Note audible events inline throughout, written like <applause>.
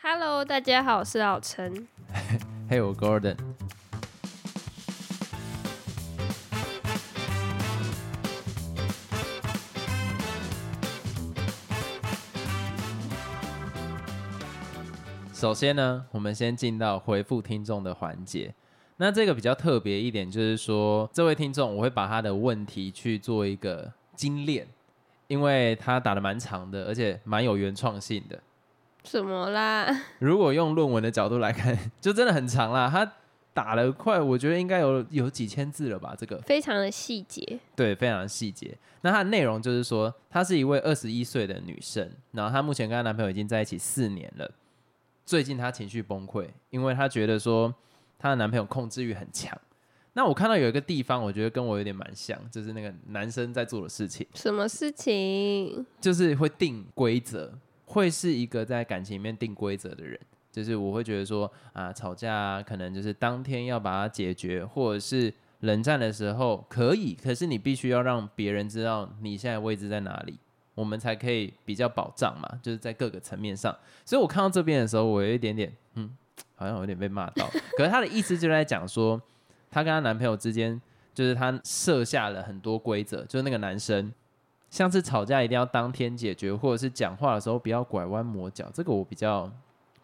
Hello，大家好，我是老陈。<laughs> 嘿，我 Gordon。首先呢，我们先进到回复听众的环节。那这个比较特别一点，就是说这位听众，我会把他的问题去做一个精炼，因为他打的蛮长的，而且蛮有原创性的。什么啦？<laughs> 如果用论文的角度来看，<laughs> 就真的很长啦。他打了快，我觉得应该有有几千字了吧？这个非常的细节，对，非常的细节。那它的内容就是说，她是一位二十一岁的女生，然后她目前跟她男朋友已经在一起四年了。最近她情绪崩溃，因为她觉得说她的男朋友控制欲很强。那我看到有一个地方，我觉得跟我有点蛮像，就是那个男生在做的事情。什么事情？就是会定规则，会是一个在感情里面定规则的人。就是我会觉得说啊，吵架可能就是当天要把它解决，或者是冷战的时候可以，可是你必须要让别人知道你现在位置在哪里，我们才可以比较保障嘛。就是在各个层面上。所以我看到这边的时候，我有一点点嗯，好像有点被骂到。可是他的意思就在讲说，她跟她男朋友之间，就是她设下了很多规则，就是那个男生，像是吵架一定要当天解决，或者是讲话的时候不要拐弯抹角，这个我比较。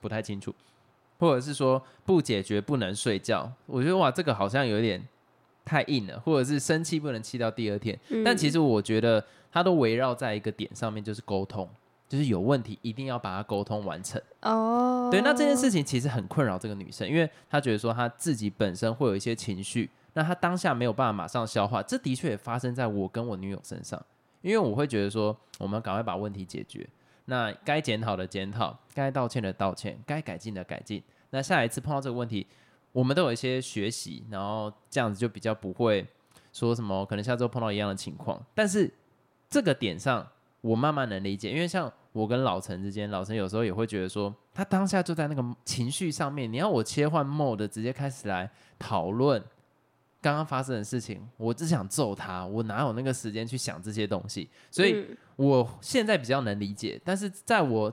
不太清楚，或者是说不解决不能睡觉，我觉得哇，这个好像有点太硬了，或者是生气不能气到第二天。但其实我觉得它都围绕在一个点上面，就是沟通，就是有问题一定要把它沟通完成。哦，对，那这件事情其实很困扰这个女生，因为她觉得说她自己本身会有一些情绪，那她当下没有办法马上消化。这的确也发生在我跟我女友身上，因为我会觉得说，我们赶快把问题解决。那该检讨的检讨，该道歉的道歉，该改进的改进。那下一次碰到这个问题，我们都有一些学习，然后这样子就比较不会说什么可能下周碰到一样的情况。但是这个点上，我慢慢能理解，因为像我跟老陈之间，老陈有时候也会觉得说，他当下就在那个情绪上面，你要我切换 mode，直接开始来讨论。刚刚发生的事情，我只想揍他，我哪有那个时间去想这些东西？所以我现在比较能理解，但是在我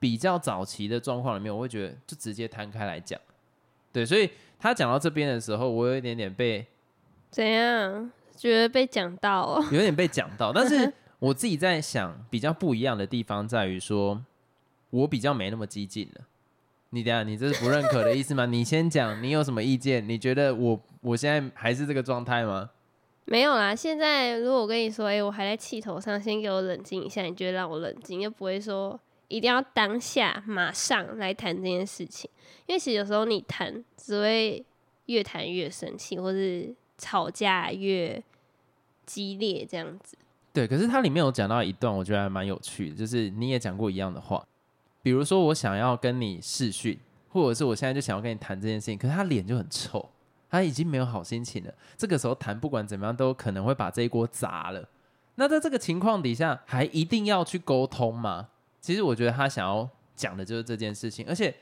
比较早期的状况里面，我会觉得就直接摊开来讲。对，所以他讲到这边的时候，我有一点点被怎样？觉得被讲到，有点被讲到。但是 <laughs> 我自己在想，比较不一样的地方在于说，我比较没那么激进了。你等下，你这是不认可的意思吗？你先讲，你有什么意见？你觉得我我现在还是这个状态吗？没有啦，现在如果我跟你说，哎，我还在气头上，先给我冷静一下，你觉得让我冷静，又不会说一定要当下马上来谈这件事情，因为其实有时候你谈只会越谈越生气，或是吵架越激烈这样子。对，可是它里面有讲到一段，我觉得还蛮有趣的，就是你也讲过一样的话。比如说，我想要跟你试训，或者是我现在就想要跟你谈这件事情，可是他脸就很臭，他已经没有好心情了。这个时候谈，不管怎么样，都可能会把这一锅砸了。那在这个情况底下，还一定要去沟通吗？其实我觉得他想要讲的就是这件事情，而且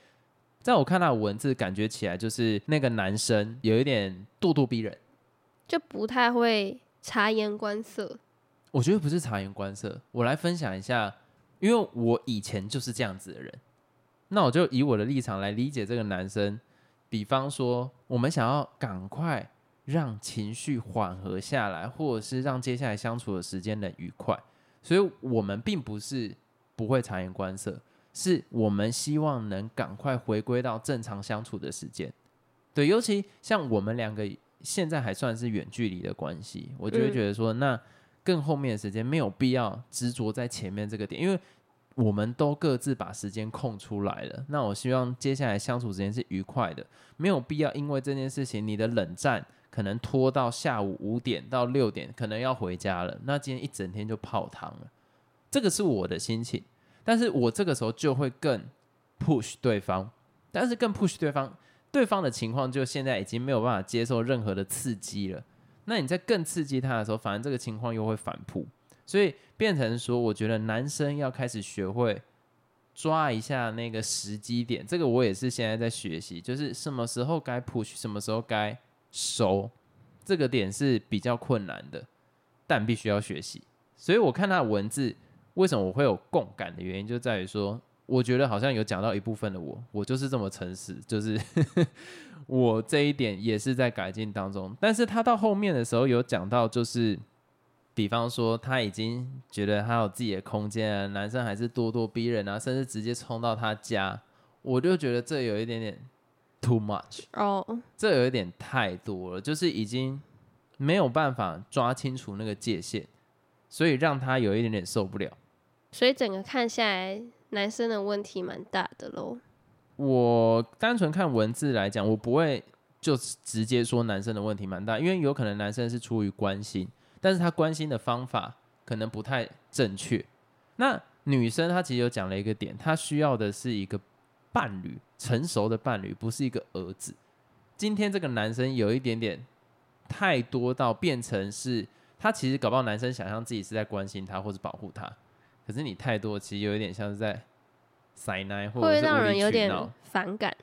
在我看到文字，感觉起来就是那个男生有一点咄咄逼人，就不太会察言观色。我觉得不是察言观色，我来分享一下。因为我以前就是这样子的人，那我就以我的立场来理解这个男生。比方说，我们想要赶快让情绪缓和下来，或者是让接下来相处的时间能愉快，所以我们并不是不会察言观色，是我们希望能赶快回归到正常相处的时间。对，尤其像我们两个现在还算是远距离的关系，我就会觉得说那。更后面的时间没有必要执着在前面这个点，因为我们都各自把时间空出来了。那我希望接下来相处时间是愉快的，没有必要因为这件事情你的冷战可能拖到下午五点到六点，可能要回家了。那今天一整天就泡汤了，这个是我的心情。但是我这个时候就会更 push 对方，但是更 push 对方，对方的情况就现在已经没有办法接受任何的刺激了。那你在更刺激他的时候，反而这个情况又会反扑，所以变成说，我觉得男生要开始学会抓一下那个时机点。这个我也是现在在学习，就是什么时候该 push，什么时候该收，这个点是比较困难的，但必须要学习。所以我看他的文字，为什么我会有共感的原因，就在于说，我觉得好像有讲到一部分的我，我就是这么诚实，就是 <laughs> 我这一点也是在改进当中。但是他到后面的时候有讲到，就是比方说他已经觉得他有自己的空间啊，男生还是咄咄逼人啊，甚至直接冲到他家，我就觉得这有一点点 too much，哦，这有一点太多了，就是已经没有办法抓清楚那个界限，所以让他有一点点受不了。所以整个看下来，男生的问题蛮大的喽。我单纯看文字来讲，我不会就直接说男生的问题蛮大，因为有可能男生是出于关心，但是他关心的方法可能不太正确。那女生她其实有讲了一个点，她需要的是一个伴侣，成熟的伴侣，不是一个儿子。今天这个男生有一点点太多到变成是，他其实搞不好男生想象自己是在关心他或者保护他，可是你太多，其实有一点像是在塞奶或者会让人有点闹。反感。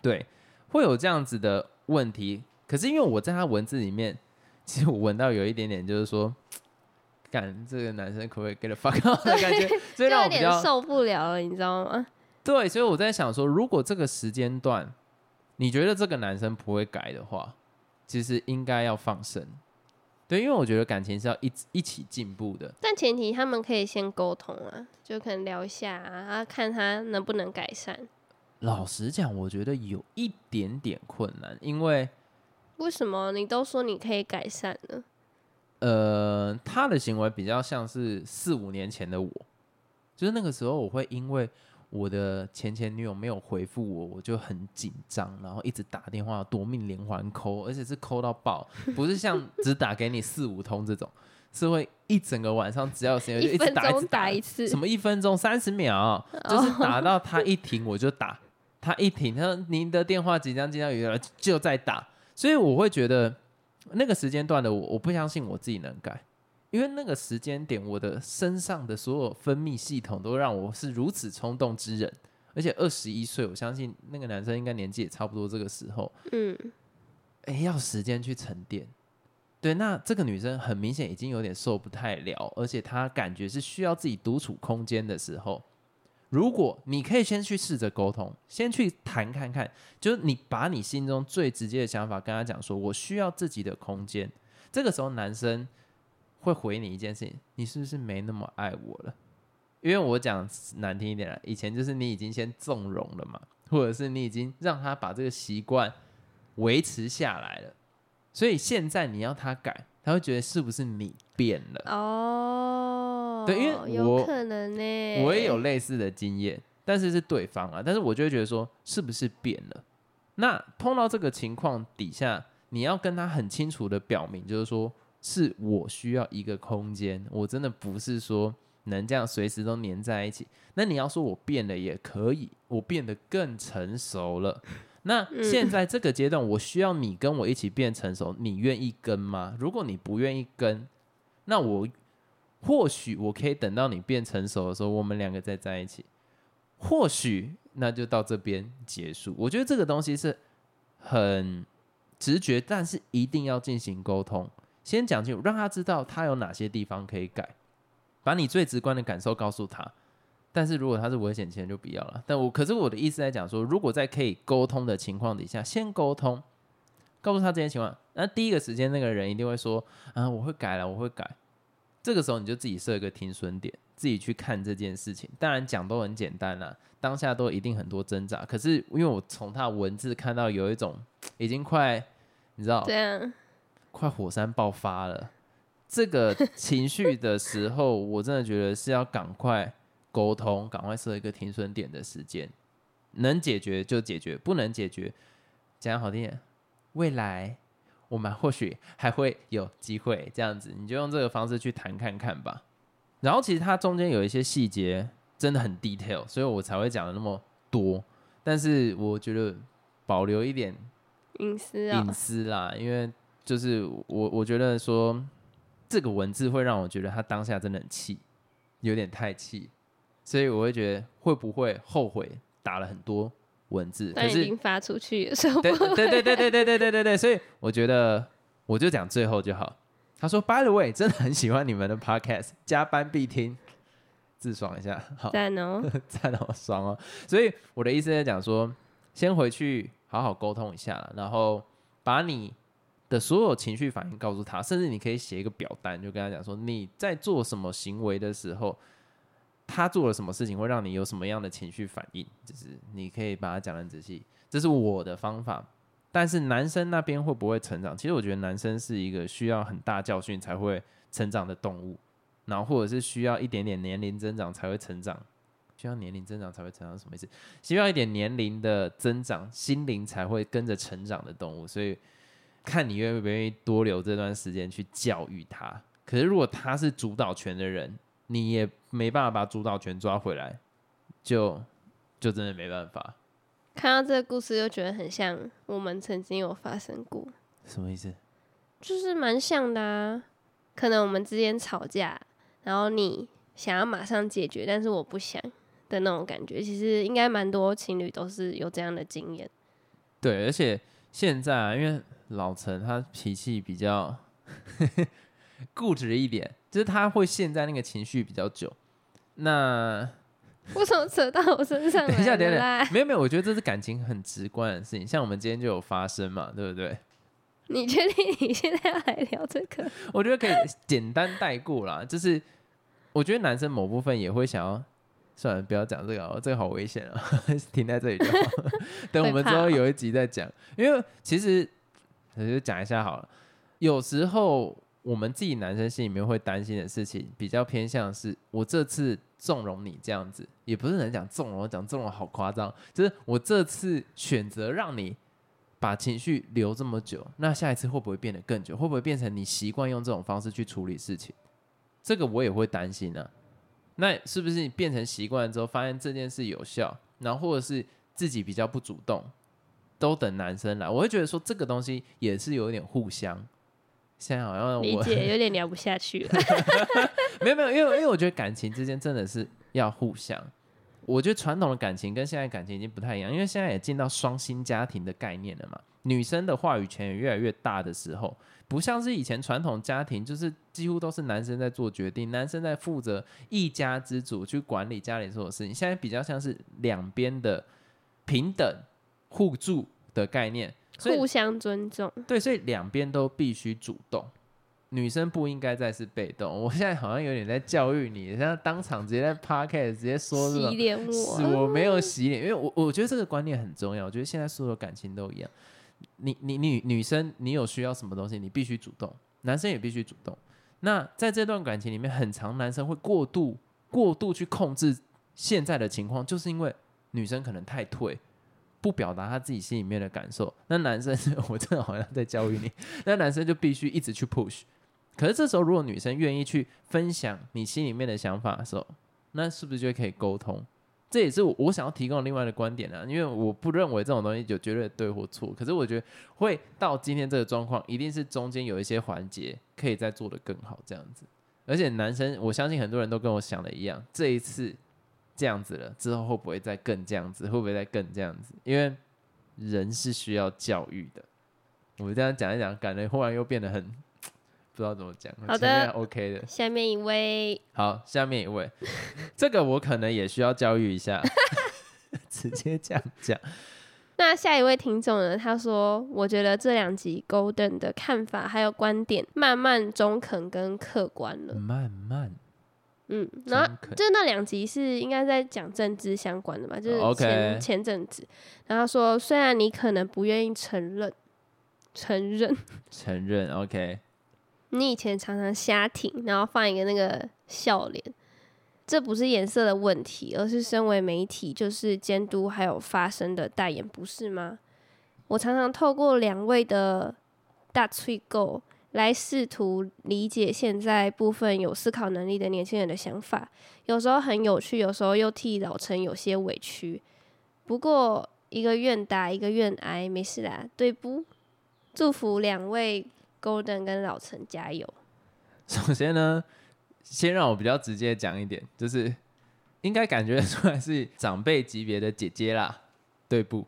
对，会有这样子的问题。可是因为我在他文字里面，<laughs> 其实我闻到有一点点，就是说，<tsk> 感这个男生可不可以 get the fuck out 的感觉，<laughs> 所以就有点让我比较受不了了，你知道吗？对。所以我在想说，如果这个时间段你觉得这个男生不会改的话，其实应该要放生。对，因为我觉得感情是要一一起进步的。但前提他们可以先沟通啊，就可能聊一下啊，啊看他能不能改善。老实讲，我觉得有一点点困难，因为为什么你都说你可以改善呢？呃，他的行为比较像是四五年前的我，就是那个时候我会因为我的前前女友没有回复我，我就很紧张，然后一直打电话夺命连环扣，而且是扣到爆，不是像只打给你四五通这种，<laughs> 是会一整个晚上只要有时间就一一直打，一直打一次。什，么一分钟三十秒，<laughs> 就是打到他一停我就打，他一停，他说您的电话即将接到语了，就在打，所以我会觉得那个时间段的我，我不相信我自己能改，因为那个时间点我的身上的所有分泌系统都让我是如此冲动之人，而且二十一岁，我相信那个男生应该年纪也差不多这个时候，嗯，哎，要时间去沉淀。对，那这个女生很明显已经有点受不太了，而且她感觉是需要自己独处空间的时候，如果你可以先去试着沟通，先去谈看看，就是你把你心中最直接的想法跟他讲说，我需要自己的空间。这个时候，男生会回你一件事情：你是不是没那么爱我了？因为我讲难听一点啦，以前就是你已经先纵容了嘛，或者是你已经让他把这个习惯维持下来了，所以现在你要他改，他会觉得是不是你变了？哦，对因为有我可能呢，我也有类似的经验，但是是对方啊，但是我就会觉得说，是不是变了？那碰到这个情况底下，你要跟他很清楚的表明，就是说，是我需要一个空间，我真的不是说能这样随时都黏在一起。那你要说我变了也可以，我变得更成熟了。那现在这个阶段，我需要你跟我一起变成熟，你愿意跟吗？如果你不愿意跟，那我或许我可以等到你变成熟的时候，我们两个再在一起。或许那就到这边结束。我觉得这个东西是很直觉，但是一定要进行沟通，先讲清楚，让他知道他有哪些地方可以改，把你最直观的感受告诉他。但是如果他是危险钱就不要了。但我可是我的意思在讲说，如果在可以沟通的情况底下，先沟通，告诉他这些情况。那第一个时间那个人一定会说啊，我会改了，我会改。这个时候你就自己设一个停损点，自己去看这件事情。当然讲都很简单啦，当下都一定很多挣扎。可是因为我从他文字看到有一种已经快，你知道，这样，快火山爆发了，这个情绪的时候，我真的觉得是要赶快沟通，赶快设一个停损点的时间，能解决就解决，不能解决，讲好听点，未来我们或许还会有机会，这样子，你就用这个方式去谈看看吧。然后其实它中间有一些细节真的很 detail，所以我才会讲的那么多，但是我觉得保留一点隐私啊、隐私啦，因为就是我我觉得说这个文字会让我觉得他当下真的很气，有点太气，所以我会觉得会不会后悔打了很多文字，可但已是经发出去的时候，对对对对对对对对对对，所以我觉得我就讲最后就好。他说：“By the way，真的很喜欢你们的 podcast，加班必听。自爽一下，好，赞哦，<laughs> 赞哦，爽哦。所以我的意思在讲说，先回去好好沟通一下啦，然后把你的所有情绪反应告诉他，甚至你可以写一个表单，就跟他讲说你在做什么行为的时候，他做了什么事情会让你有什么样的情绪反应，就是你可以把它讲得很仔细。这是我的方法。但是男生那边会不会成长？其实我觉得男生是一个需要很大教训才会成长的动物，然后或者是需要一点点年龄增长才会成长，需要年龄增长才会成长，什么意思？需要一点年龄的增长，心灵才会跟着成长的动物。所以看你愿不愿意多留这段时间去教育他。可是如果他是主导权的人，你也没办法把主导权抓回来，就就真的没办法。看到这个故事，又觉得很像我们曾经有发生过，什么意思？就是蛮像的啊。可能我们之间吵架，然后你想要马上解决，但是我不想的那种感觉，其实应该蛮多情侣都是有这样的经验。对，而且现在啊，因为老陈他脾气比较 <laughs> 固执一点，就是他会陷在那个情绪比较久。那为什么扯到我身上来？<laughs> 等一下，等等，来，没有没有，我觉得这是感情很直观的事情。像我们今天就有发生嘛，对不对？你确定你现在要来聊这个？我觉得可以简单带过啦。就是我觉得男生某部分也会想要，算了，不要讲这个哦，这个好危险啊，<laughs> 停在这里就好。等我们之后有一集再讲，因为其实我就讲一下好了。有时候我们自己男生心里面会担心的事情，比较偏向是我这次。纵容你这样子，也不是能讲纵容，讲纵容好夸张。就是我这次选择让你把情绪留这么久，那下一次会不会变得更久？会不会变成你习惯用这种方式去处理事情？这个我也会担心呢。那是不是你变成习惯之后，发现这件事有效，然后或者是自己比较不主动，都等男生来？我会觉得说这个东西也是有点互相。现在好像理解 <laughs> 有点聊不下去了。<laughs> 没有没有，因为因为我觉得感情之间真的是要互相。我觉得传统的感情跟现在感情已经不太一样，因为现在也进到双薪家庭的概念了嘛。女生的话语权也越来越大的时候，不像是以前传统家庭，就是几乎都是男生在做决定，男生在负责一家之主去管理家里所有事情。现在比较像是两边的平等互助的概念，互相尊重。对，所以两边都必须主动。女生不应该再是被动。我现在好像有点在教育你，现在当场直接在 p a r k e t 直接说洗脸我，我没有洗脸，因为我我觉得这个观念很重要。我觉得现在所有感情都一样，你你女女生你有需要什么东西，你必须主动，男生也必须主动。那在这段感情里面，很长男生会过度过度去控制现在的情况，就是因为女生可能太退，不表达他自己心里面的感受。那男生，<laughs> 我真的好像在教育你，那男生就必须一直去 push。可是这时候，如果女生愿意去分享你心里面的想法的时候，那是不是就可以沟通？这也是我我想要提供另外的观点啊。因为我不认为这种东西有绝对的对或错。可是我觉得会到今天这个状况，一定是中间有一些环节可以再做得更好，这样子。而且男生，我相信很多人都跟我想的一样，这一次这样子了，之后会不会再更这样子？会不会再更这样子？因为人是需要教育的。我这样讲一讲，感觉忽然又变得很。不知道怎么讲，好的，OK 的。下面一位，好，下面一位，<laughs> 这个我可能也需要教育一下，<laughs> 直接这样讲。那下一位听众呢？他说：“我觉得这两集 Golden 的看法还有观点，慢慢中肯跟客观了。慢慢，嗯，然后就那两集是应该在讲政治相关的吧？就是前前阵子，然后说虽然你可能不愿意承认，承认，<laughs> 承认，OK。<laughs> ”你以前常常瞎挺，然后放一个那个笑脸，这不是颜色的问题，而是身为媒体就是监督还有发声的代言，不是吗？我常常透过两位的大吹够来试图理解现在部分有思考能力的年轻人的想法，有时候很有趣，有时候又替老陈有些委屈。不过一个愿打，一个愿挨，没事啦，对不？祝福两位。Golden 跟老陈加油！<laughs> 首先呢，先让我比较直接讲一点，就是应该感觉出来是长辈级别的姐姐啦，对不？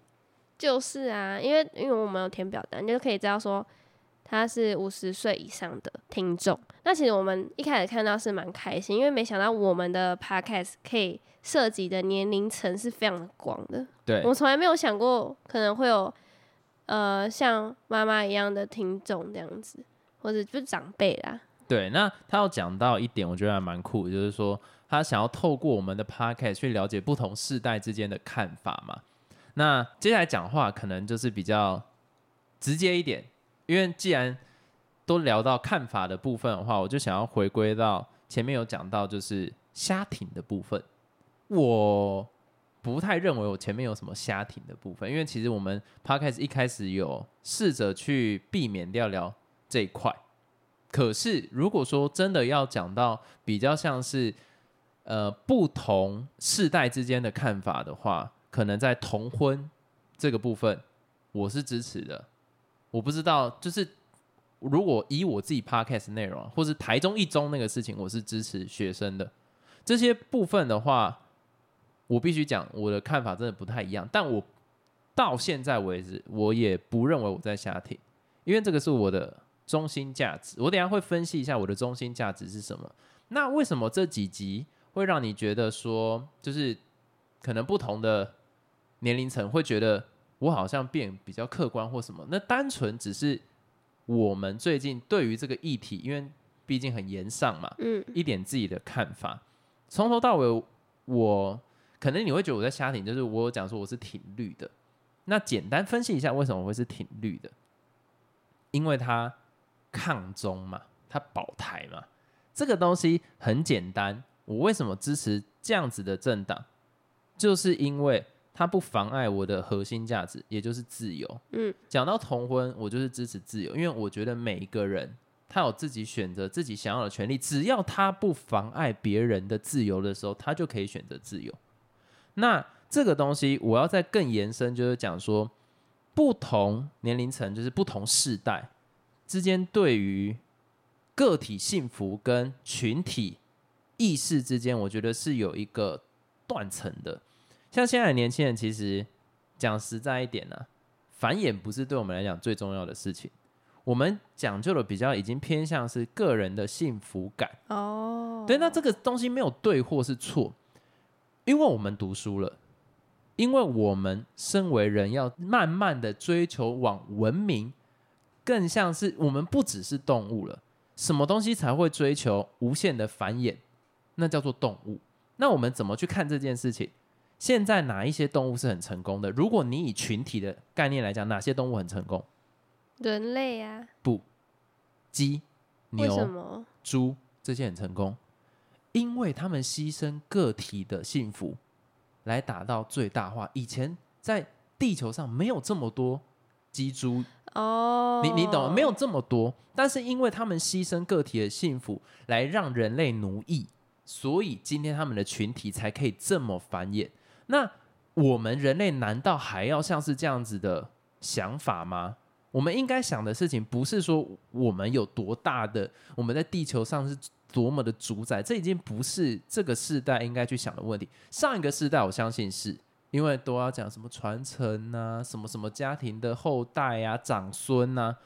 就是啊，因为因为我们有填表单，就可以知道说他是五十岁以上的听众。那其实我们一开始看到是蛮开心，因为没想到我们的 podcast 可以涉及的年龄层是非常的广的。对我们从来没有想过可能会有呃像妈妈一样的听众这样子，或者就是长辈啦。对，那他要讲到一点，我觉得还蛮酷，就是说他想要透过我们的 podcast 去了解不同世代之间的看法嘛。那接下来讲话可能就是比较直接一点，因为既然都聊到看法的部分的话，我就想要回归到前面有讲到就是瞎挺的部分。我不太认为我前面有什么瞎挺的部分，因为其实我们 p o d c a s 一开始有试着去避免掉聊这一块。可是，如果说真的要讲到比较像是呃不同世代之间的看法的话，可能在同婚这个部分，我是支持的。我不知道，就是如果以我自己 podcast 内容，或是台中一中那个事情，我是支持学生的这些部分的话，我必须讲我的看法真的不太一样。但我到现在为止，我也不认为我在瞎挺，因为这个是我的。中心价值，我等下会分析一下我的中心价值是什么。那为什么这几集会让你觉得说，就是可能不同的年龄层会觉得我好像变比较客观或什么？那单纯只是我们最近对于这个议题，因为毕竟很严上嘛，嗯，一点自己的看法。从头到尾，我可能你会觉得我在瞎挺，就是我讲说我是挺绿的。那简单分析一下为什么会是挺绿的，因为它。抗中嘛，它保台嘛，这个东西很简单。我为什么支持这样子的政党？就是因为它不妨碍我的核心价值，也就是自由。嗯，讲到同婚，我就是支持自由，因为我觉得每一个人他有自己选择自己想要的权利，只要他不妨碍别人的自由的时候，他就可以选择自由。那这个东西我要再更延伸，就是讲说不同年龄层，就是不同世代。之间对于个体幸福跟群体意识之间，我觉得是有一个断层的。像现在的年轻人，其实讲实在一点呢，繁衍不是对我们来讲最重要的事情。我们讲究的比较已经偏向是个人的幸福感哦。对，那这个东西没有对或是错，因为我们读书了，因为我们身为人要慢慢的追求往文明。更像是我们不只是动物了，什么东西才会追求无限的繁衍？那叫做动物。那我们怎么去看这件事情？现在哪一些动物是很成功的？如果你以群体的概念来讲，哪些动物很成功？人类啊，不，鸡、牛、猪这些很成功，因为他们牺牲个体的幸福来达到最大化。以前在地球上没有这么多鸡、猪。哦，你你懂，没有这么多，但是因为他们牺牲个体的幸福来让人类奴役，所以今天他们的群体才可以这么繁衍。那我们人类难道还要像是这样子的想法吗？我们应该想的事情不是说我们有多大的，我们在地球上是多么的主宰，这已经不是这个世代应该去想的问题。上一个世代，我相信是。因为都要讲什么传承啊，什么什么家庭的后代啊、长孙啊，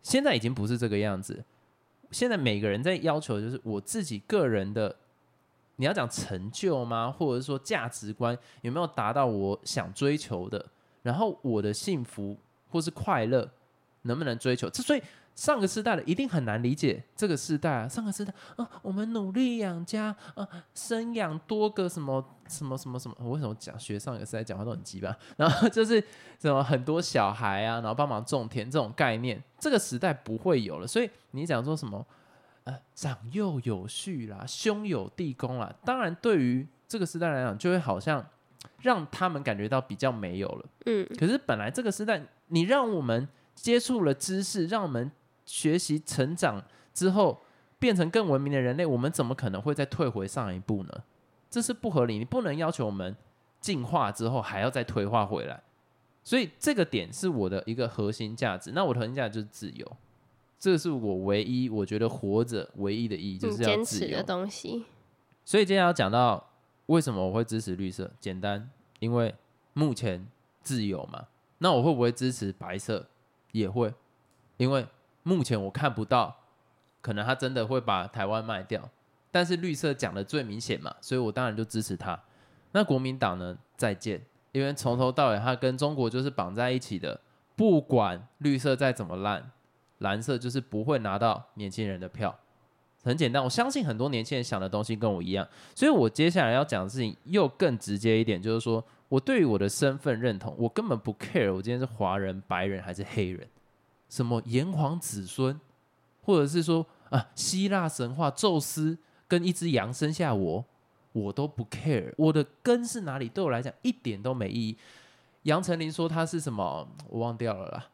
现在已经不是这个样子。现在每个人在要求就是我自己个人的，你要讲成就吗？或者是说价值观有没有达到我想追求的？然后我的幸福或是快乐能不能追求？这所以。上个世代的一定很难理解这个世代啊！上个世代啊，我们努力养家啊，生养多个什么什么什么什么？我为什么讲学上个世代讲话都很鸡巴？然后就是什么很多小孩啊，然后帮忙种田这种概念，这个时代不会有了。所以你讲说什么呃长幼有序啦，兄友弟恭啦，当然对于这个时代来讲，就会好像让他们感觉到比较没有了。嗯，可是本来这个时代，你让我们接触了知识，让我们学习成长之后，变成更文明的人类，我们怎么可能会再退回上一步呢？这是不合理。你不能要求我们进化之后还要再退化回来。所以这个点是我的一个核心价值。那我的核心价值就是自由，这是我唯一我觉得活着唯一的意义，就是要自由的东西。所以今天要讲到为什么我会支持绿色，简单，因为目前自由嘛。那我会不会支持白色？也会，因为。目前我看不到可能他真的会把台湾卖掉，但是绿色讲的最明显嘛，所以我当然就支持他。那国民党呢？再见，因为从头到尾他跟中国就是绑在一起的，不管绿色再怎么烂，蓝色就是不会拿到年轻人的票。很简单，我相信很多年轻人想的东西跟我一样，所以我接下来要讲的事情又更直接一点，就是说我对于我的身份认同，我根本不 care 我今天是华人、白人还是黑人，什么炎黄子孙，或者是说啊希腊神话宙斯跟一只羊生下我，我都不 care，我的根是哪里，对我来讲一点都没意义。杨丞琳说他是什么，我忘掉了啦。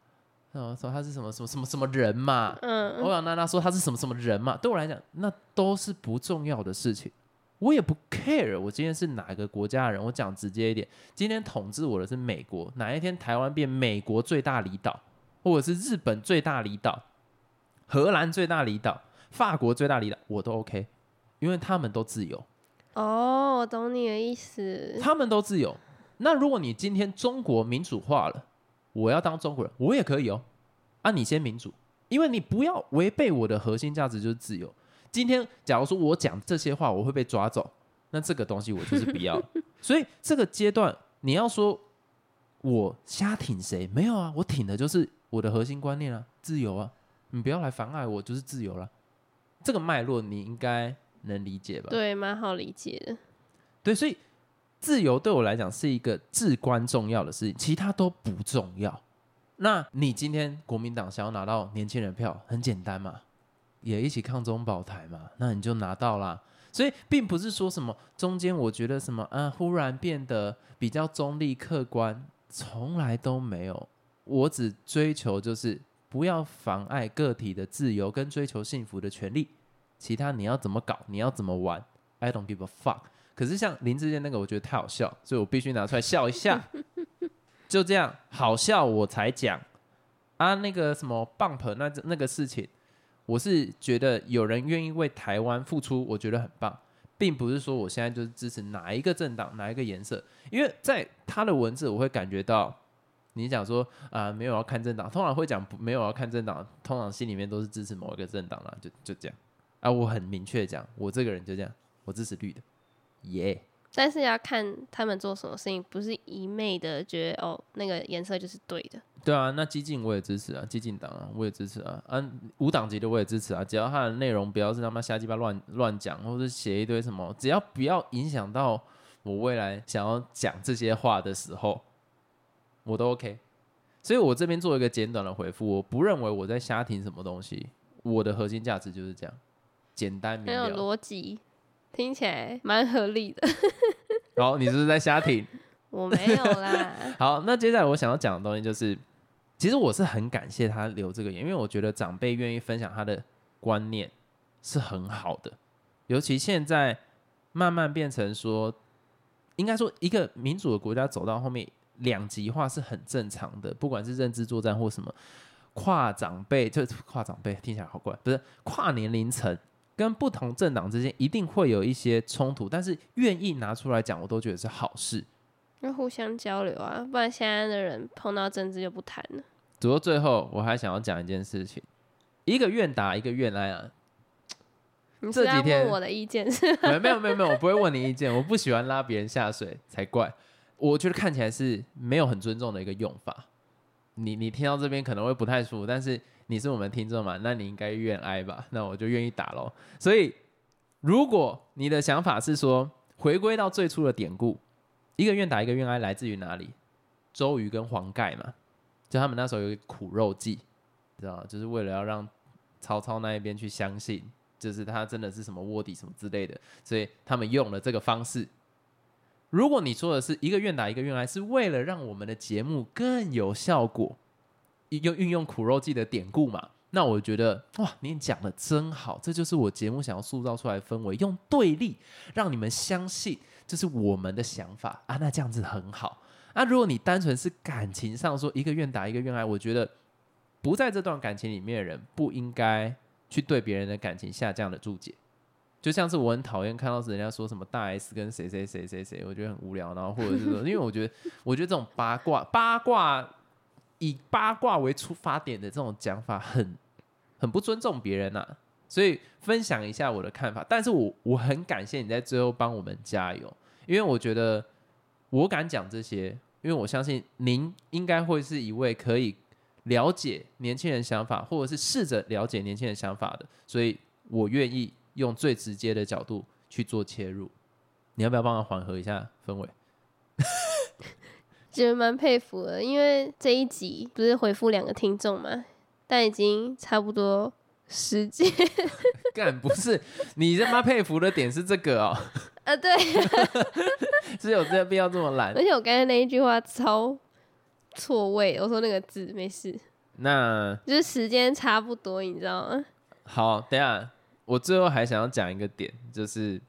嗯，说他是什么什么什么什么人嘛？嗯，欧阳娜娜说他是什么什么人嘛？对我来讲，那都是不重要的事情，我也不 care。我今天是哪个国家的人？我讲直接一点，今天统治我的是美国。哪一天台湾变美国最大离岛，或者是日本最大离岛、荷兰最大离岛、法国最大离岛，我都 OK，因为他们都自由。哦，我懂你的意思。他们都自由。那如果你今天中国民主化了？我要当中国人，我也可以哦。啊，你先民主，因为你不要违背我的核心价值，就是自由。今天假如说我讲这些话，我会被抓走，那这个东西我就是不要。<laughs> 所以这个阶段，你要说我瞎挺谁？没有啊，我挺的就是我的核心观念啊，自由啊。你不要来妨碍我，就是自由了。这个脉络你应该能理解吧？对，蛮好理解的。对，所以。自由对我来讲是一个至关重要的事情，其他都不重要。那你今天国民党想要拿到年轻人票，很简单嘛，也一起抗中保台嘛，那你就拿到啦。所以并不是说什么中间我觉得什么啊，忽然变得比较中立客观，从来都没有。我只追求就是不要妨碍个体的自由跟追求幸福的权利，其他你要怎么搞，你要怎么玩，I don't give a fuck。可是像林志坚那个，我觉得太好笑，所以我必须拿出来笑一下。<laughs> 就这样好笑我才讲啊，那个什么 bump 那那个事情，我是觉得有人愿意为台湾付出，我觉得很棒，并不是说我现在就是支持哪一个政党哪一个颜色，因为在他的文字我会感觉到，你讲说啊没有要看政党，通常会讲没有要看政党，通常心里面都是支持某一个政党啦，就就这样啊，我很明确讲，我这个人就这样，我支持绿的。耶！但是要看他们做什么事情，不是一昧的觉得哦，那个颜色就是对的。对啊，那激进我也支持啊，激进党啊我也支持啊，啊无党籍的我也支持啊，只要他的内容不要是他妈瞎鸡巴乱乱讲，或者写一堆什么，只要不要影响到我未来想要讲这些话的时候，我都 OK。所以我这边做一个简短的回复，我不认为我在瞎听什么东西，我的核心价值就是这样，简单明了，有逻辑。听起来蛮合理的。好，你是不是在瞎听？<laughs> 我没有啦。<laughs> 好，那接下来我想要讲的东西就是，其实我是很感谢他留这个言，因为我觉得长辈愿意分享他的观念是很好的。尤其现在慢慢变成说，应该说一个民主的国家走到后面，两极化是很正常的。不管是认知作战或什么，跨长辈就跨长辈听起来好怪，不是跨年龄层。跟不同政党之间一定会有一些冲突，但是愿意拿出来讲，我都觉得是好事。要互相交流啊，不然现在的人碰到政治就不谈了。走到最后我还想要讲一件事情，一个愿打一个愿挨啊。你这几天我的意见是？<laughs> 没有没有没有，我不会问你意见，我不喜欢拉别人下水才怪。我觉得看起来是没有很尊重的一个用法。你你听到这边可能会不太舒服，但是。你是我们听众嘛？那你应该愿挨吧？<laughs> 那我就愿意打喽。所以，如果你的想法是说回归到最初的典故，一个愿打一个愿挨来自于哪里？周瑜跟黄盖嘛，就他们那时候有苦肉计，知道就是为了要让曹操那一边去相信，就是他真的是什么卧底什么之类的，所以他们用了这个方式。如果你说的是一个愿打一个愿挨，是为了让我们的节目更有效果。用运用苦肉计的典故嘛，那我觉得哇，你讲的真好，这就是我节目想要塑造出来的氛围，用对立让你们相信这是我们的想法啊，那这样子很好。那如果你单纯是感情上说一个愿打一个愿挨，我觉得不在这段感情里面的人不应该去对别人的感情下这样的注解，就像是我很讨厌看到人家说什么大 S 跟谁谁谁谁谁，我觉得很无聊，然后或者是说，因为我觉得我觉得这种八卦八卦。以八卦为出发点的这种讲法，很很不尊重别人呐。所以分享一下我的看法。但是我我很感谢你在最后帮我们加油，因为我觉得我敢讲这些，因为我相信您应该会是一位可以了解年轻人想法，或者是试着了解年轻人想法的，所以我愿意用最直接的角度去做切入。你要不要帮我缓和一下氛围？觉得蛮佩服的，因为这一集不是回复两个听众嘛，但已经差不多时间。<laughs> 干不是你他妈佩服的点是这个哦，<laughs> 啊，对，<laughs> 是有这个必要这么懒而？且我刚才那一句话超错位，我说那个字没事，那就是时间差不多，你知道吗？好，等下我最后还想要讲一个点，就是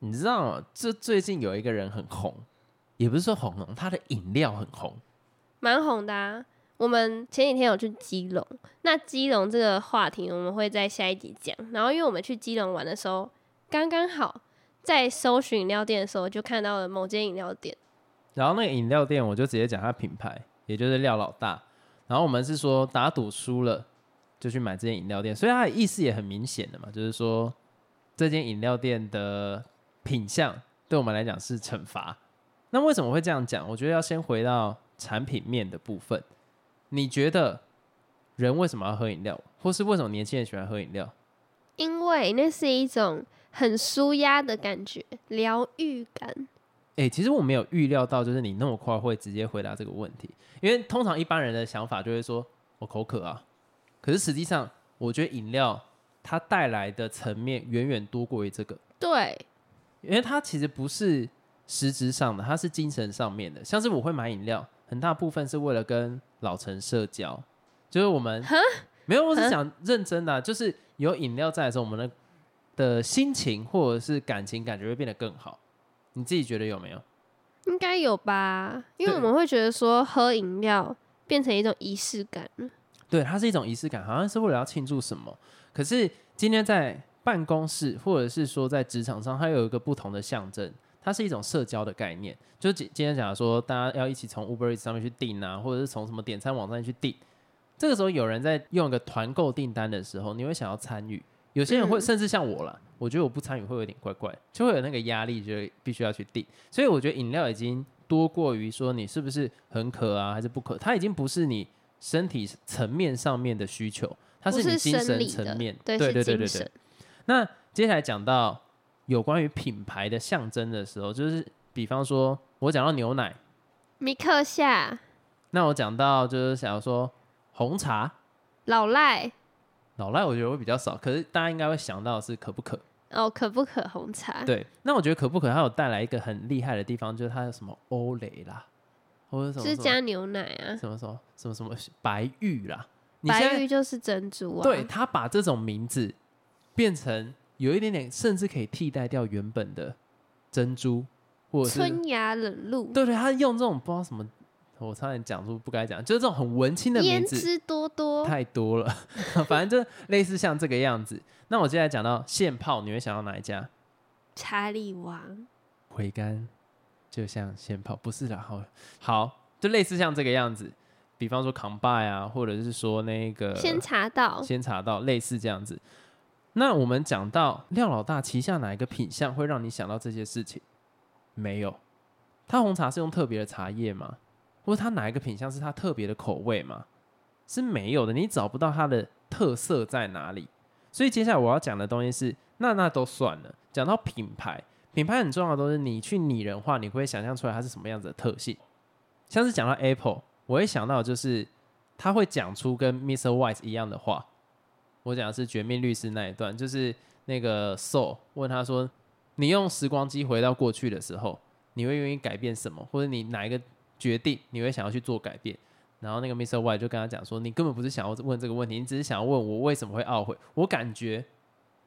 你知道这最近有一个人很红，也不是说红龙，它的饮料很红。蛮红的啊。我们前几天有去基隆，那基隆这个话题我们会在下一集讲。然后因为我们去基隆玩的时候，刚刚好在搜寻饮料店的时候就看到了某间饮料店，然后那个饮料店，我就直接讲它品牌，也就是廖老大。然后我们是说打赌输了就去买这间饮料店，所以它的意思也很明显的嘛，就是说这间饮料店的品相对我们来讲是惩罚。那为什么会这样讲？我觉得要先回到产品面的部分。你觉得人为什么要喝饮料，或是为什么年轻人喜欢喝饮料？因为那是一种很舒压的感觉，疗愈感。哎、其实我没有预料到，就是你那么快会直接回答这个问题，因为通常一般人的想法就会说我口渴啊，可是实际上我觉得饮料它带来的层面远远多过于这个，对，因为它其实不是实质上的，它是精神上面的。像是我会买饮料，很大部分是为了跟老陈社交，就是我们没有，我是想认真的啊、就是有饮料在的时候，我们的的心情或者是感情感觉会变得更好。你自己觉得有没有？应该有吧？因为我们会觉得说喝饮料变成一种仪式感了。对，它是一种仪式感，好像是为了要庆祝什么。可是今天在办公室，或者是说在职场上，它有一个不同的象征，它是一种社交的概念。就今今天讲说，大家要一起从 Uber Eats 上面去订啊，或者是从什么点餐网站去订。这个时候有人在用一个团购订单的时候，你会想要参与。有些人会嗯甚至像我啦，我觉得我不参与会有点怪怪，就会有那个压力，就必须要去订。所以我觉得饮料已经多过于说你是不是很渴啊，还是不渴，它已经不是你身体层面上面的需求，它是你精神层面。对对对对对那接下来讲到有关于品牌的象征的时候，就是比方说我讲到牛奶，米克夏、那我讲到就是想要说红茶，老赖老赖我觉得会比较少，可是大家应该会想到的是可不可。哦，可不可红茶？对，那我觉得可不可它有带来一个很厉害的地方，就是它有什么欧蕾啦，或者什么什么是加牛奶啊，什么什么什么什么白玉啦，白玉就是珍珠啊。对，他把这种名字变成有一点点，甚至可以替代掉原本的珍珠，或者是春芽冷露，对对，他用这种不知道什么，我差点讲出不该讲，就是这种很文青的名字胭脂多多，太多了，<laughs> 反正就类似像这个样子。那我接下来讲到现泡，你会想到哪一家？查理王，回甘就像现泡，不是啦，好好，就类似像这个样子。比方说扛拜啊，或者是说那个先查到先查到类似这样子。那我们讲到廖老大旗下哪一个品相会让你想到这些事情？没有，他红茶是用特别的茶叶吗？或者他哪一个品相是他特别的口味吗？是没有的，你找不到它的特色在哪里。所以接下来我要讲的东西是，那那都算了。讲到品牌，品牌很重要的都是你去拟人化，你会想象出来它是什么样子的特性。像是讲到 Apple，我会想到就是他会讲出跟 Mr. White 一样的话。我讲的是《绝命律师》那一段，就是那个 Soul 问他说：“你用时光机回到过去的时候，你会愿意改变什么？或者你哪一个决定你会想要去做改变？”然后那个 Mr. White 就跟他讲说：“你根本不是想要问这个问题，你只是想要问我为什么会懊悔。”我感觉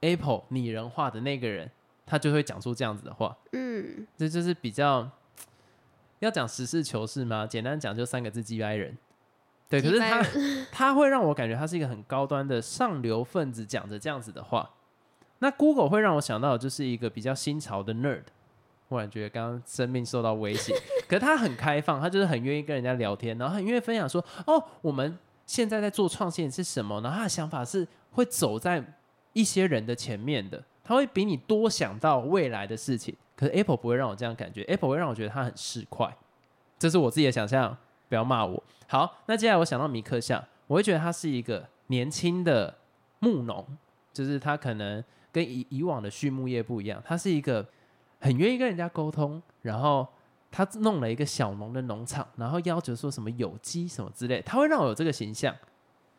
Apple 拟人化的那个人，他就会讲出这样子的话。嗯，这就是比较要讲实事求是吗？简单讲就三个字：：G.I. 人。对，可是他他会让我感觉他是一个很高端的上流分子，讲着这样子的话。那 Google 会让我想到的就是一个比较新潮的 nerd，忽然觉得刚刚生命受到威胁。可是他很开放，他就是很愿意跟人家聊天，然后很愿意分享说：“哦，我们现在在做创新是什么？”然后他的想法是会走在一些人的前面的，他会比你多想到未来的事情。可是 Apple 不会让我这样感觉，Apple 会让我觉得他很市侩，这是我自己的想象，不要骂我。好，那接下来我想到米克夏，我会觉得他是一个年轻的牧农，就是他可能跟以以往的畜牧业不一样，他是一个很愿意跟人家沟通，然后他弄了一个小农的农场，然后要求说什么有机什么之类，他会让我有这个形象。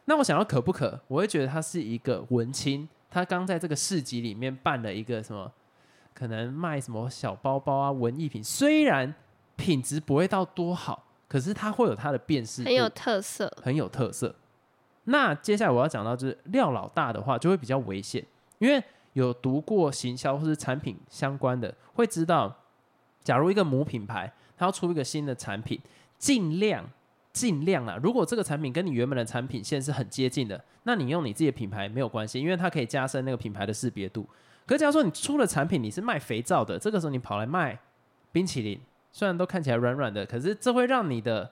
那我想到可不可，我会觉得他是一个文青，他刚在这个市集里面办了一个什么，可能卖什么小包包啊、文艺品，虽然品质不会到多好，可是它会有它的辨识度，很有特色。很有特色。那接下来我要讲到就是廖老大的话，就会比较危险，因为有读过行销或是产品相关的，会知道，假如一个母品牌它要出一个新的产品，尽量尽量啊，如果这个产品跟你原本的产品线是很接近的，那你用你自己的品牌没有关系，因为它可以加深那个品牌的识别度。可是假如说你出了产品你是卖肥皂的，这个时候你跑来卖冰淇淋，虽然都看起来软软的，可是这会让你的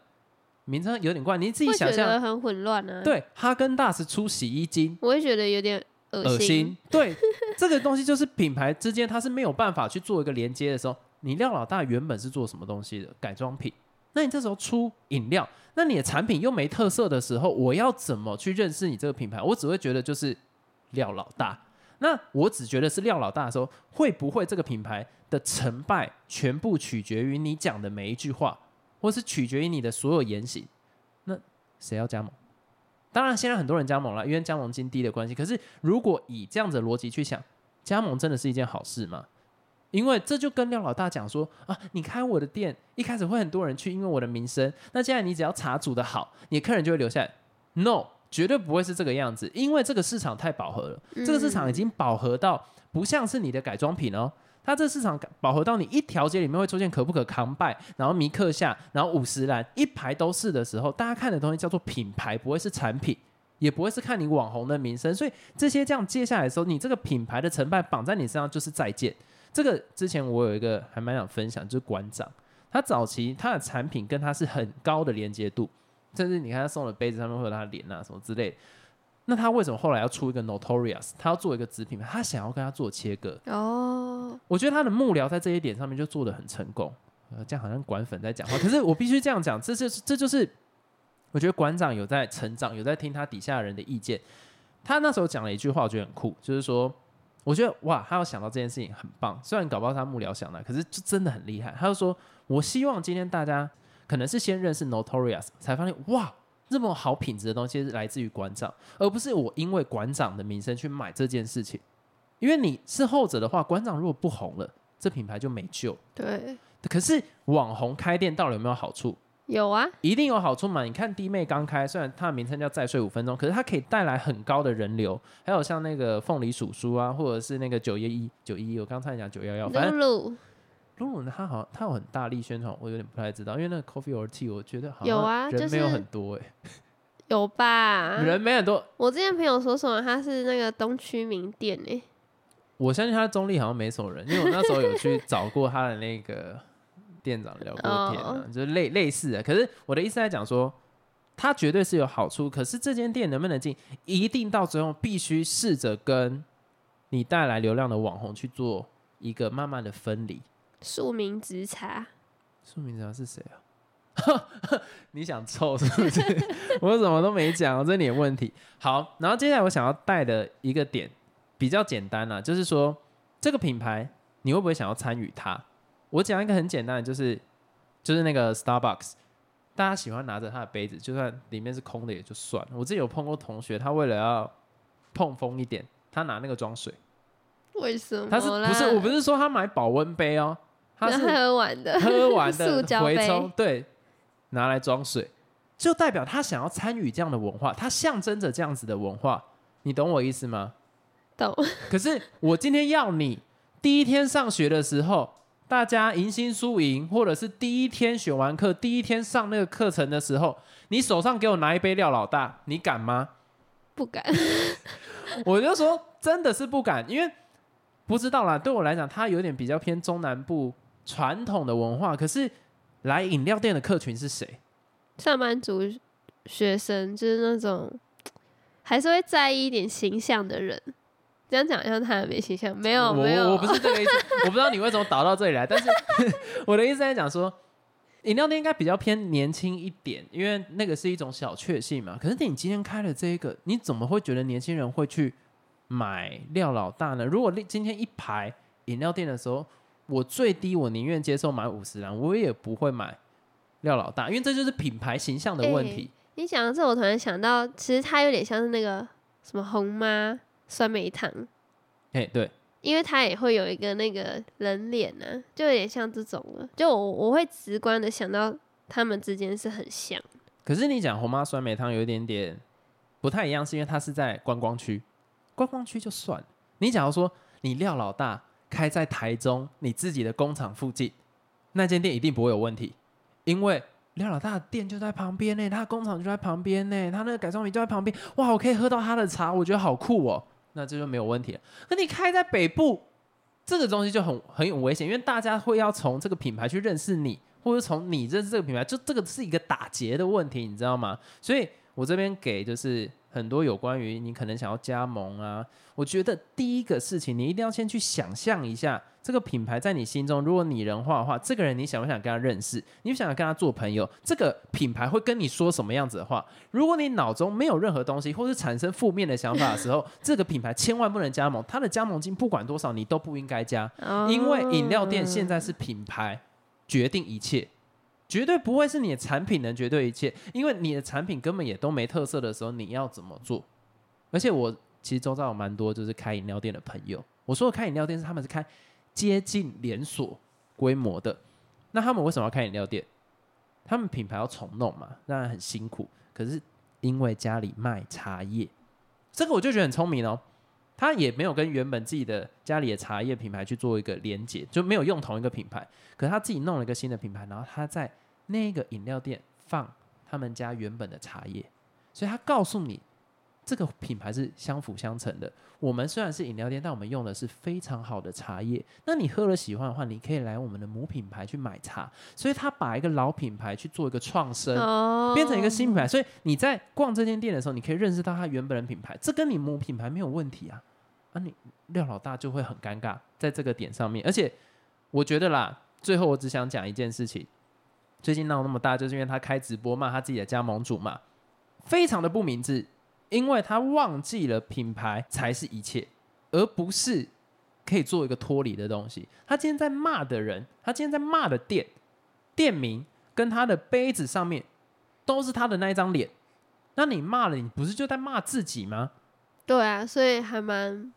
名称有点怪。你自己想象，很混乱啊。，对，哈根达斯出洗衣精，我会觉得有点恶恶心。对，这个东西就是品牌之间它是没有办法去做一个连接的时候，你廖老大原本是做什么东西的改装品，那你这时候出饮料，那你的产品又没特色的时候，我要怎么去认识你这个品牌？我只会觉得就是廖老大。那我只觉得是廖老大的时候，会不会这个品牌的成败全部取决于你讲的每一句话，或是取决于你的所有言行？那谁要加盟？当然，现在很多人加盟了，因为加盟金低的关系。可是，如果以这样子的逻辑去想，加盟真的是一件好事吗？因为这就跟廖老大讲说啊，你开我的店，一开始会很多人去，因为我的名声。那现在你只要茶煮的好，你的客人就会留下来。No，绝对不会是这个样子，因为这个市场太饱和了，这个市场已经饱和到不像是你的改装品哦。它这市场饱和到你一条街里面会出现可不可扛拜，然后米克夏，然后五十岚一排都是的时候，大家看的东西叫做品牌，不会是产品，也不会是看你网红的名声。所以这些这样接下来的时候，你这个品牌的成败绑在你身上就是再见。这个之前我有一个还蛮想分享，就是馆长，他早期他的产品跟他是很高的连接度，甚至你看他送的杯子上面会有他的脸啊什么之类的。那他为什么后来要出一个 Notorious？他要做一个子品牌，他想要跟他做切割。哦，我觉得他的幕僚在这一点上面就做的很成功。呃，这样好像管粉在讲话，可是我必须这样讲，这就是这就是我觉得馆长有在成长，有在听他底下人的意见。他那时候讲了一句话，我觉得很酷，就是说，我觉得哇，他要想到这件事情很棒。虽然搞不好他幕僚想的，可是就真的很厉害。他就说，我希望今天大家可能是先认识 Notorious，才发现哇，这么好品质的东西是来自于馆长，而不是我因为馆长的名声去买这件事情。因为你是后者的话，馆长如果不红了，这品牌就没救。对，可是网红开店到底有没有好处？有啊，一定有好处嘛？你看弟妹刚开，虽然它的名称叫再睡五分钟，可是它可以带来很高的人流。还有像那个凤梨叔叔啊，或者是那个九一一九一一，我刚才讲九幺幺，反正露露露露呢，他好像他有很大力宣传，我有点不太知道，因为那个 Coffee or Tea，我觉得好像有啊人没有很多哎、<laughs> 有吧？人没很多。我之前朋友说什么他是那个东区名店欸、我相信他的中立好像没什么人，因为我那时候有去找过他的那个店长聊过天、啊，哦就是类类似的。可是我的意思在讲说，他绝对是有好处，可是这间店能不能进，一定到最后必须试着跟你带来流量的网红去做一个慢慢的分离。庶民直茶，苏明哲是谁啊？<laughs> 你想臭是不是？<laughs> 我什么都没讲，这是你的问题。好，然后接下来我想要带的一个点比较简单啦、就是说这个品牌你会不会想要参与它？我讲一个很简单的，就是就是那个 Starbucks，大家喜欢拿着它的杯子，就算里面是空的也就算了。我自己有碰过同学，他为了要碰风一点，他拿那个装水，为什么？他是不是我不是说他买保温杯哦，他是喝完的，<laughs> 喝完的回抽，对，拿来装水，就代表他想要参与这样的文化，它象征着这样子的文化，你懂我意思吗？懂？<laughs> 可是我今天要你第一天上学的时候，大家迎新输赢，或者是第一天选完课，第一天上那个课程的时候，你手上给我拿一杯廖老大，你敢吗？不敢，<laughs> 我就说真的是不敢，因为不知道啦。对我来讲，它有点比较偏中南部传统的文化。可是来饮料店的客群是谁？上班族、学生就是那种 <tsk> 还是会在意一点形象的人。这样讲好像他很没形象，没有我没有，我我不是这个意思，<laughs> 我不知道你为什么导到这里来，但是 <laughs> 我的意思在讲说，饮料店应该比较偏年轻一点，因为那个是一种小确幸嘛。可是你今天开了这一个，你怎么会觉得年轻人会去买廖老大呢？如果今天一排饮料店的时候，我最低我宁愿接受买五十兰，我也不会买廖老大，因为这就是品牌形象的问题。你讲到这，我突然想到，其实它有点像是那个什么红妈酸梅汤，哎、对，因为它也会有一个那个人脸呢、就有点像这种了。就我我会直观的想到他们之间是很像。可是你讲红妈酸梅汤有一点点不太一样，是因为它是在观光区，观光区就算。你假如说你廖老大开在台中你自己的工厂附近，那间店一定不会有问题，因为廖老大的店就在旁边呢，他的工厂就在旁边呢，他那个改装品就在旁边，哇，我可以喝到他的茶，我觉得好酷哦，那这就没有问题了。可你开在北部，这个东西就很很有危险，因为大家会要从这个品牌去认识你，或者从你认识这个品牌，就这个是一个打结的问题，你知道吗？所以我这边给就是很多有关于你可能想要加盟啊，我觉得第一个事情你一定要先去想象一下这个品牌在你心中，如果拟人化的话，这个人你想不想跟他认识？你想不想跟他做朋友？这个品牌会跟你说什么样子的话？如果你脑中没有任何东西，或是产生负面的想法的时候，这个品牌千万不能加盟，它的加盟金不管多少你都不应该加。因为饮料店现在是品牌决定一切，绝对不会是你的产品能决定一切，因为你的产品根本也都没特色的时候，你要怎么做？而且我其实周遭有蛮多就是开饮料店的朋友，我说的开饮料店是他们是开接近连锁规模的，那他们为什么要开饮料店？他们品牌要重弄嘛，当然很辛苦，可是因为家里卖茶叶，这个我就觉得很聪明哦。他也没有跟原本自己的家里的茶叶品牌去做一个连接，就没有用同一个品牌。可是他自己弄了一个新的品牌，然后他在那个饮料店放他们家原本的茶叶，所以他告诉你这个品牌是相辅相成的。我们虽然是饮料店，但我们用的是非常好的茶叶。那你喝了喜欢的话，你可以来我们的母品牌去买茶。所以他把一个老品牌去做一个创生，哦，变成一个新品牌，所以你在逛这间店的时候，你可以认识到它原本的品牌，这跟你母品牌没有问题啊。啊，你廖老大就会很尴尬在这个点上面，而且我觉得啦，最后我只想讲一件事情，最近闹那么大，就是因为他开直播骂他自己的加盟主嘛，非常的不明智，因为他忘记了品牌才是一切，而不是可以做一个脱离的东西。他今天在骂的人，他今天在骂的店，店名跟他的杯子上面都是他的那一张脸，那你骂了，你不是就在骂自己吗？对啊，所以还蛮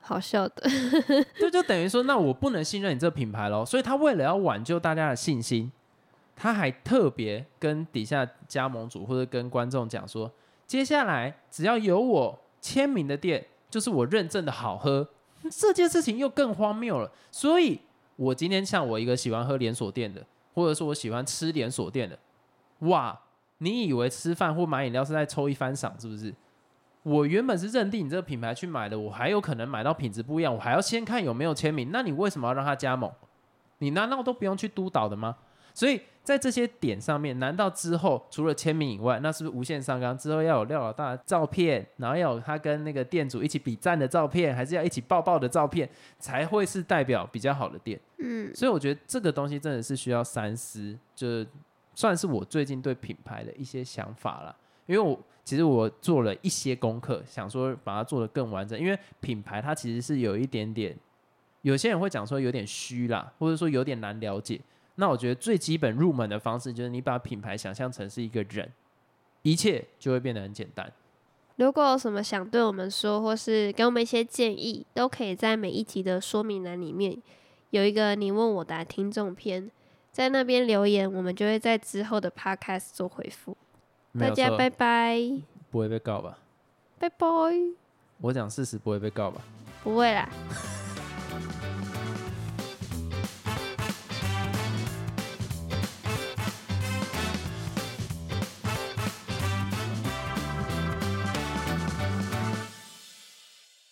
好笑的。<laughs> 就就等于说，那我不能信任你这个品牌喽。所以他为了要挽救大家的信心，他还特别跟底下加盟主或者跟观众讲说，接下来只要有我签名的店，就是我认证的好喝。这件事情又更荒谬了。所以，我今天像我一个喜欢喝连锁店的，或者说我喜欢吃连锁店的，哇，你以为吃饭或买饮料是在抽一番赏是不是？我原本是认定你这个品牌去买的，我还有可能买到品质不一样，我还要先看有没有签名。那你为什么要让他加盟？你难道都不用去督导的吗？所以在这些点上面，难道之后除了签名以外，那是不是无限上纲？之后要有廖老大的照片，然后要有他跟那个店主一起比赞的照片，还是要一起抱抱的照片，才会是代表比较好的店？嗯，所以我觉得这个东西真的是需要三思，就算是我最近对品牌的一些想法啦。因为我其实我做了一些功课，想说把它做得更完整。因为品牌它其实是有一点点，有些人会讲说有点虚啦，或者说有点难了解。那我觉得最基本入门的方式就是你把品牌想象成是一个人，一切就会变得很简单。如果有什么想对我们说，或是给我们一些建议，都可以在每一集的说明栏里面有一个你问我答听众篇，在那边留言，我们就会在之后的 podcast 做回复。大家拜拜，不会被告吧？拜拜，我讲事实不会被告吧？不会啦。<laughs>